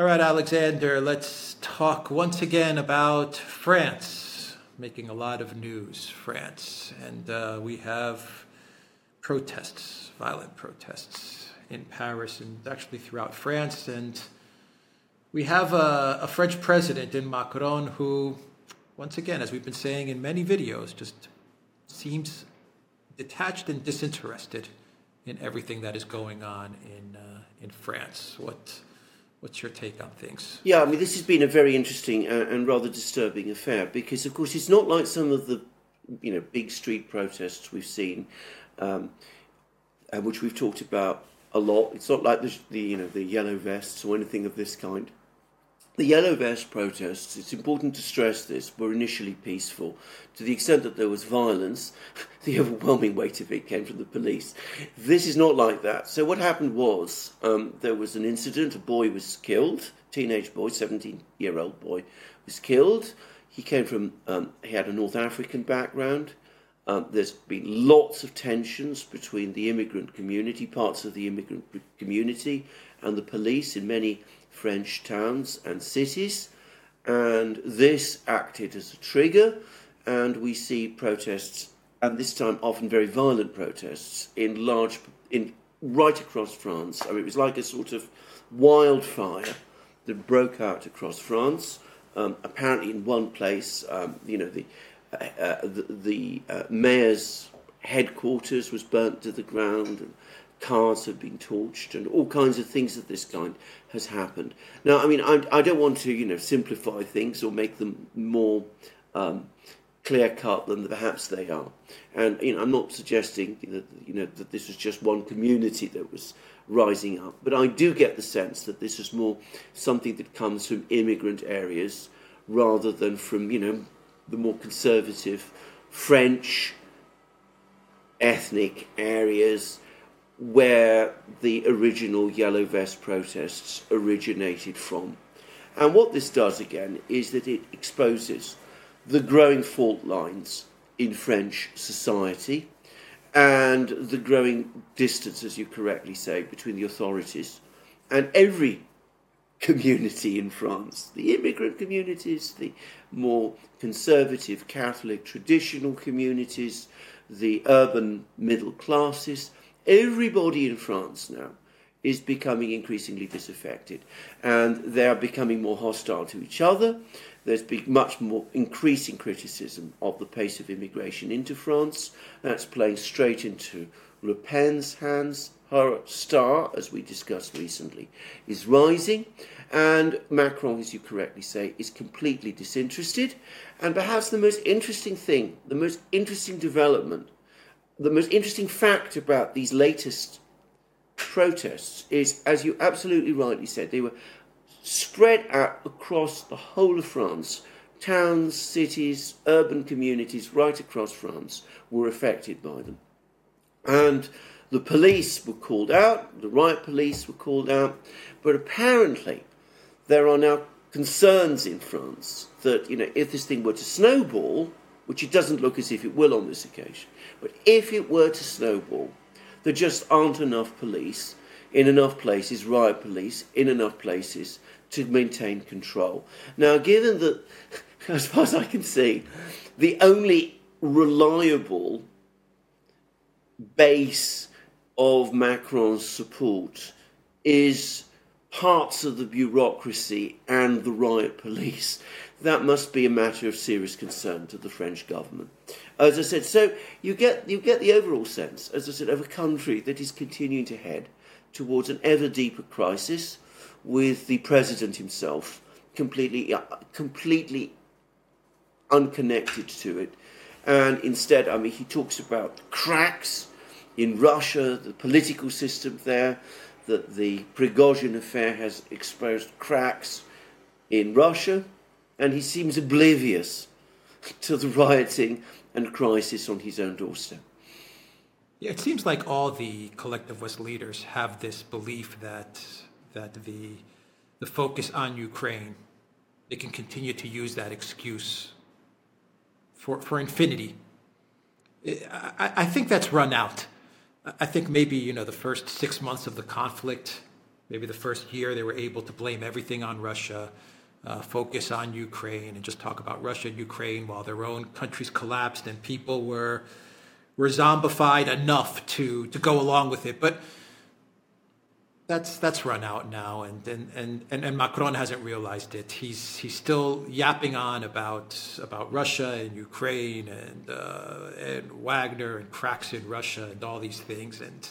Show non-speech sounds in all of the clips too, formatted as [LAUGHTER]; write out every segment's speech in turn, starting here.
All right, Alexander, let's talk once again about France, making a lot of news, France. And uh, we have protests, violent protests in Paris and actually throughout France. And we have a, a French president in Macron who, once again, as we've been saying in many videos, just seems detached and disinterested in everything that is going on in, uh, in France. What What's your take on things? Yeah, I mean, this has been a very interesting and, and rather disturbing affair because, of course, it's not like some of the you know big street protests we've seen, um, which we've talked about a lot. It's not like the, the you know the yellow vests or anything of this kind. The Yellow Vest protests, it's important to stress this, were initially peaceful. To the extent that there was violence, [LAUGHS] the overwhelming weight of it came from the police. This is not like that. So, what happened was um, there was an incident, a boy was killed, teenage boy, 17 year old boy, was killed. He came from, um, he had a North African background. Um, there's been lots of tensions between the immigrant community, parts of the immigrant community, and the police in many French towns and cities, and this acted as a trigger, and we see protests, and this time often very violent protests in large, in right across France. I mean, it was like a sort of wildfire that broke out across France. Um, apparently, in one place, um, you know, the uh, uh, the, the uh, mayor's headquarters was burnt to the ground, and cars have been torched, and all kinds of things of this kind has happened. Now, I mean, I, I don't want to, you know, simplify things or make them more um, clear cut than perhaps they are. And you know, I'm not suggesting that you know that this was just one community that was rising up, but I do get the sense that this is more something that comes from immigrant areas rather than from you know the more conservative French ethnic areas where the original Yellow Vest protests originated from. And what this does again is that it exposes the growing fault lines in French society and the growing distance, as you correctly say, between the authorities and every community in France the immigrant communities, the more conservative Catholic traditional communities, the urban middle classes everybody in France now is becoming increasingly disaffected and they are becoming more hostile to each other. There's much more increasing criticism of the pace of immigration into France. That's playing straight into Le Pen's hands. Her star, as we discussed recently, is rising, and Macron, as you correctly say, is completely disinterested. And perhaps the most interesting thing, the most interesting development the most interesting fact about these latest protests is, as you absolutely rightly said, they were spread out across the whole of France. Towns, cities, urban communities right across France were affected by them. And the police were called out, the riot police were called out, but apparently there are now concerns in France that, you know, if this thing were to snowball, which it doesn't look as if it will on this occasion, but if it were to snowball, there just aren't enough police in enough places, riot police in enough places to maintain control. Now, given that, [LAUGHS] as far as I can see, the only reliable base of Macron's support is parts of the bureaucracy and the riot police. That must be a matter of serious concern to the French government. As I said, so you get you get the overall sense, as I said, of a country that is continuing to head towards an ever deeper crisis, with the president himself completely uh, completely unconnected to it, and instead, I mean, he talks about cracks in Russia, the political system there, that the Prigozhin affair has exposed cracks in Russia, and he seems oblivious [LAUGHS] to the rioting and crisis on his own doorstep. Yeah, it seems like all the collectivist leaders have this belief that that the the focus on Ukraine, they can continue to use that excuse for for infinity. I, I think that's run out. I think maybe you know the first six months of the conflict maybe the first year they were able to blame everything on Russia, uh, focus on Ukraine, and just talk about Russia and Ukraine while their own countries collapsed and people were were zombified enough to to go along with it. But that's that's run out now, and and, and, and Macron hasn't realized it. He's he's still yapping on about about Russia and Ukraine and uh, and Wagner and cracks in Russia and all these things, and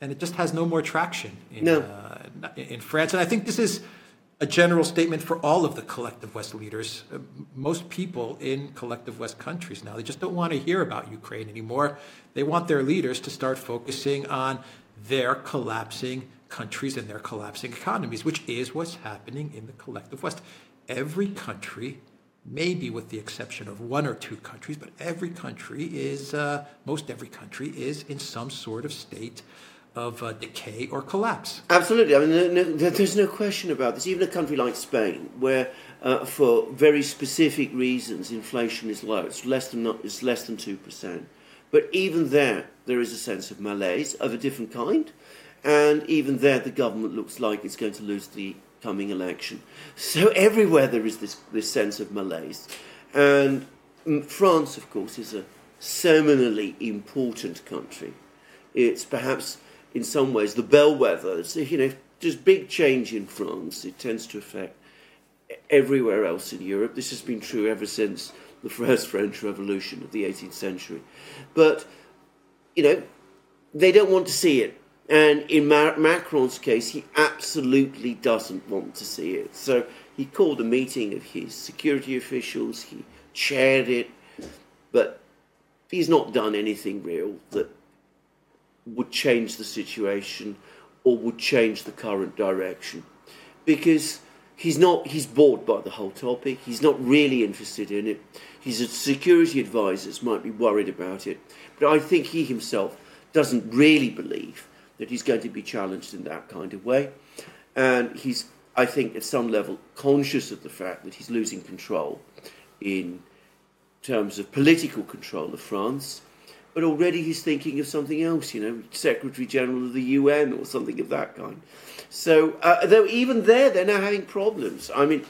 and it just has no more traction in no. uh, in France. And I think this is a general statement for all of the collective West leaders. Uh, most people in collective West countries now they just don't want to hear about Ukraine anymore. They want their leaders to start focusing on their collapsing countries and their collapsing economies, which is what's happening in the collective West. Every country, maybe with the exception of one or two countries, but every country is, uh, most every country is in some sort of state of uh, decay or collapse. Absolutely. I mean, there's no question about this. Even a country like Spain, where uh, for very specific reasons inflation is low, it's less than it's less than two percent. But even there, there is a sense of malaise of a different kind. And even there, the government looks like it's going to lose the coming election. So everywhere there is this, this sense of malaise. And France, of course, is a seminally important country. It's perhaps, in some ways, the bellwether. It's, you know, there's big change in France. It tends to affect everywhere else in Europe. This has been true ever since the first French Revolution of the 18th century. But, you know, they don't want to see it and in Macron's case, he absolutely doesn't want to see it. So he called a meeting of his security officials, he chaired it, but he's not done anything real that would change the situation or would change the current direction. Because he's not he's bored by the whole topic, he's not really interested in it. His security advisors might be worried about it, but I think he himself doesn't really believe that he's going to be challenged in that kind of way. And he's, I think, at some level, conscious of the fact that he's losing control in terms of political control of France. But already he's thinking of something else, you know, Secretary General of the UN or something of that kind. So, uh, though even there, they're now having problems. I mean,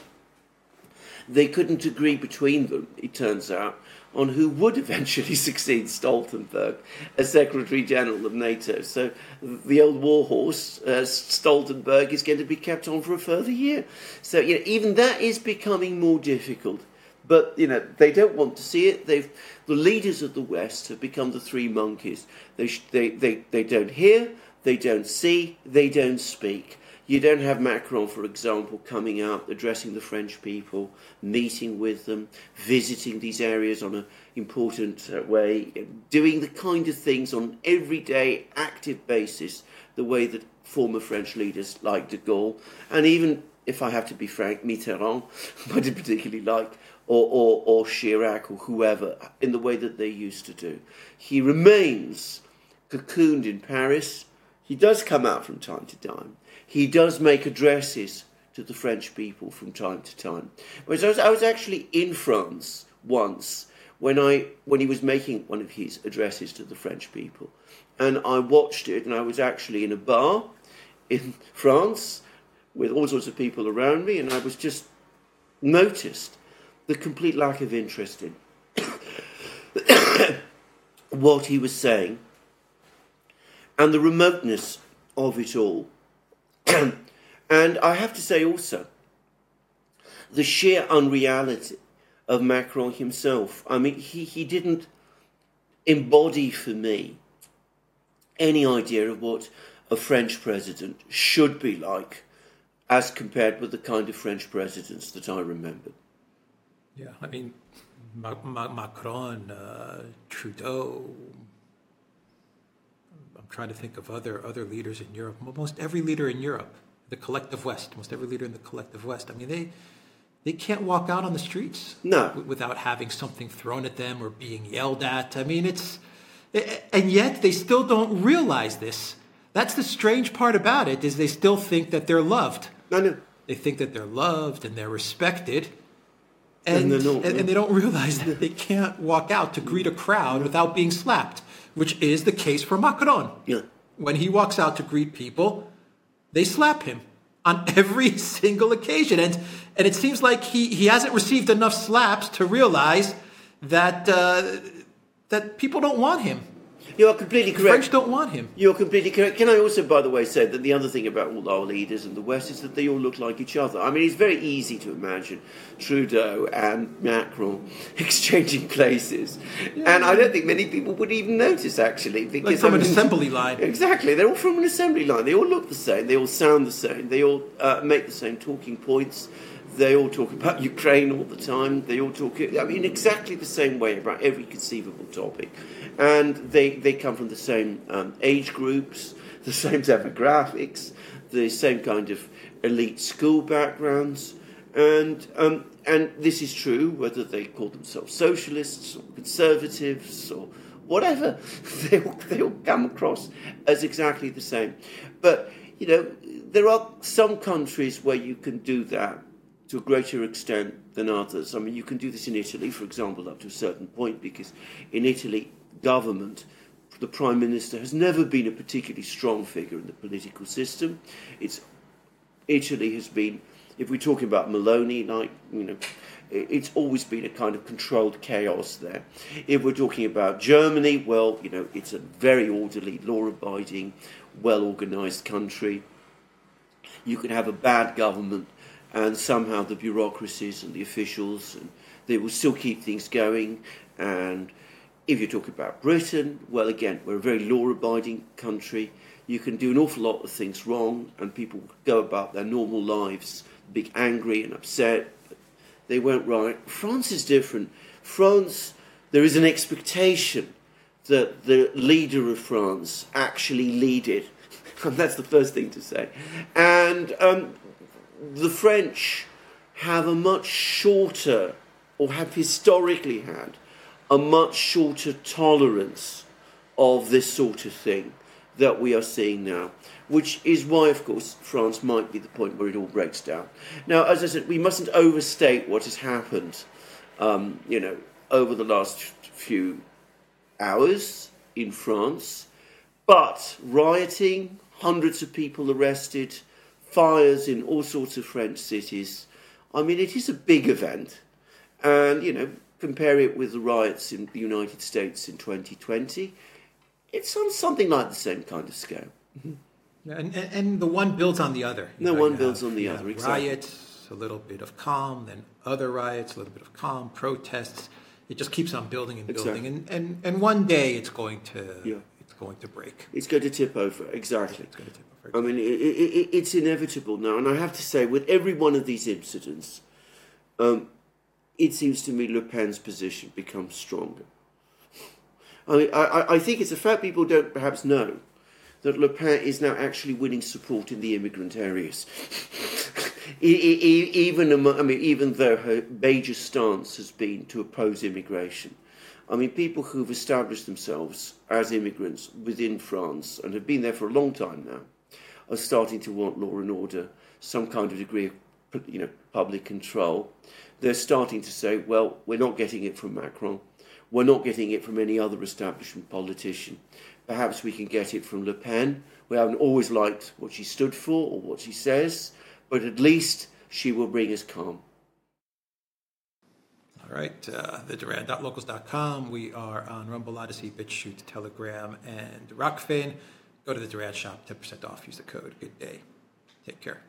they couldn't agree between them, it turns out, on who would eventually [LAUGHS] succeed Stoltenberg as Secretary General of NATO. So the old warhorse, uh, Stoltenberg, is going to be kept on for a further year. So you know, even that is becoming more difficult. But you know they don't want to see it. They've the leaders of the West have become the three monkeys. They they they, they don't hear, they don't see, they don't speak. You don't have Macron, for example, coming out, addressing the French people, meeting with them, visiting these areas on an important uh, way, doing the kind of things on an everyday, active basis, the way that former French leaders like de Gaulle, and even, if I have to be frank, Mitterrand, [LAUGHS] I didn't particularly like, or, or, or Chirac, or whoever, in the way that they used to do. He remains cocooned in Paris. He does come out from time to time. He does make addresses to the French people from time to time. Whereas I was, I was actually in France once when I when he was making one of his addresses to the French people, and I watched it, and I was actually in a bar in [LAUGHS] France with all sorts of people around me, and I was just noticed the complete lack of interest in [COUGHS] [COUGHS] what he was saying and the remoteness of it all. [CLEARS THROAT] and I have to say also, the sheer unreality of Macron himself. I mean, he, he didn't embody for me any idea of what a French president should be like as compared with the kind of French presidents that I remembered. Yeah, I mean, Ma- Ma- Macron, uh, Trudeau, I'm trying to think of other other leaders in Europe. Almost every leader in Europe, the collective West, almost every leader in the collective West. I mean, they they can't walk out on the streets no. w- without having something thrown at them or being yelled at. I mean, it's and yet they still don't realize this. That's the strange part about it is they still think that they're loved. No, no. They think that they're loved and they're respected. And, and, not, and, and they don't realize that they can't walk out to greet a crowd without being slapped which is the case for Macron. Yeah. When he walks out to greet people, they slap him on every [LAUGHS] single occasion. And, and it seems like he, he hasn't received enough slaps to realize that, uh, that people don't want him. You are completely correct. The. French don't want him. You're completely correct. Can I also, by the way, say that the other thing about all our leaders in the West is that they all look like each other. I mean, it's very easy to imagine Trudeau and Macron [LAUGHS] exchanging places, and I don't think many people would even notice actually because Like from I an assembly line. Exactly, they're all from an assembly line. They all look the same. They all sound the same. They all uh, make the same talking points. They all talk about Ukraine all the time. They all talk, I mean, exactly the same way about every conceivable topic. And they, they come from the same um, age groups, [LAUGHS] the same demographics, the same kind of elite school backgrounds. And, um, and this is true whether they call themselves socialists or conservatives or whatever. [LAUGHS] They all, they all come across as exactly the same. But, you know, there are some countries where you can do that to a greater extent than others. I mean, you can do this in Italy, for example, up to a certain point, because in Italy, government, the prime minister has never been a particularly strong figure in the political system. It's Italy has been, if we're talking about Meloni, like, you know, it's always been a kind of controlled chaos there. If we're talking about Germany, well, you know, it's a very orderly, law abiding, well organized country. You can have a bad government, and somehow the bureaucracies and the officials, and they will still keep things going. And if you talk about Britain, well, again, we're a very law abiding country. You can do an awful lot of things wrong, and people go about their normal lives, be angry and upset. They weren't right. France is different. France, there is an expectation that the leader of France actually lead it. [LAUGHS] And that's the first thing to say. And um, the French have a much shorter, or have historically had, a much shorter tolerance of this sort of thing that we are seeing now, which is why, of course, France might be the point where it all breaks down. Now, as I said, we mustn't overstate what has happened, um, you know, over the last few hours in France, but rioting, hundreds of people arrested, fires in all sorts of French cities. I mean, it is a big event. And, you know, compare it with the riots in the United States in 2020, it's on something like the same kind of scale. Mm-hmm. Yeah, And, and, the one builds on the other. No, you one builds have- on the other, exactly. Riots, a little bit of calm, then other riots, a little bit of calm, protests. It just keeps on building and building, Exactly. and, and, and one day it's going to Yeah. Going to break. It's going to tip over, exactly. It's going to tip over. I mean, it, it, it, it's inevitable now. And I have to say, with every one of these incidents, um, it seems to me Le Pen's position becomes stronger. I, mean, I, I- think it's a fact people don't perhaps know that Le Pen is now actually winning support in the immigrant areas. [LAUGHS] Even, among, I mean, even though her major stance has been to oppose immigration. I mean, people who've established themselves as immigrants within France and have been there for a long time now are starting to want law and order, some kind of degree of you know, public control. They're starting to say, well, we're not getting it from Macron. We're not getting it from any other establishment politician. Perhaps we can get it from Le Pen. We haven't always liked what she stood for or what she says, but at least she will bring us calm. All right, uh, the Duran.locals.com. We are on Rumble, Odysee, BitChute, Telegram, and Rokfin. Go to the Duran shop, 10% off. Use the code. Good day. Take care.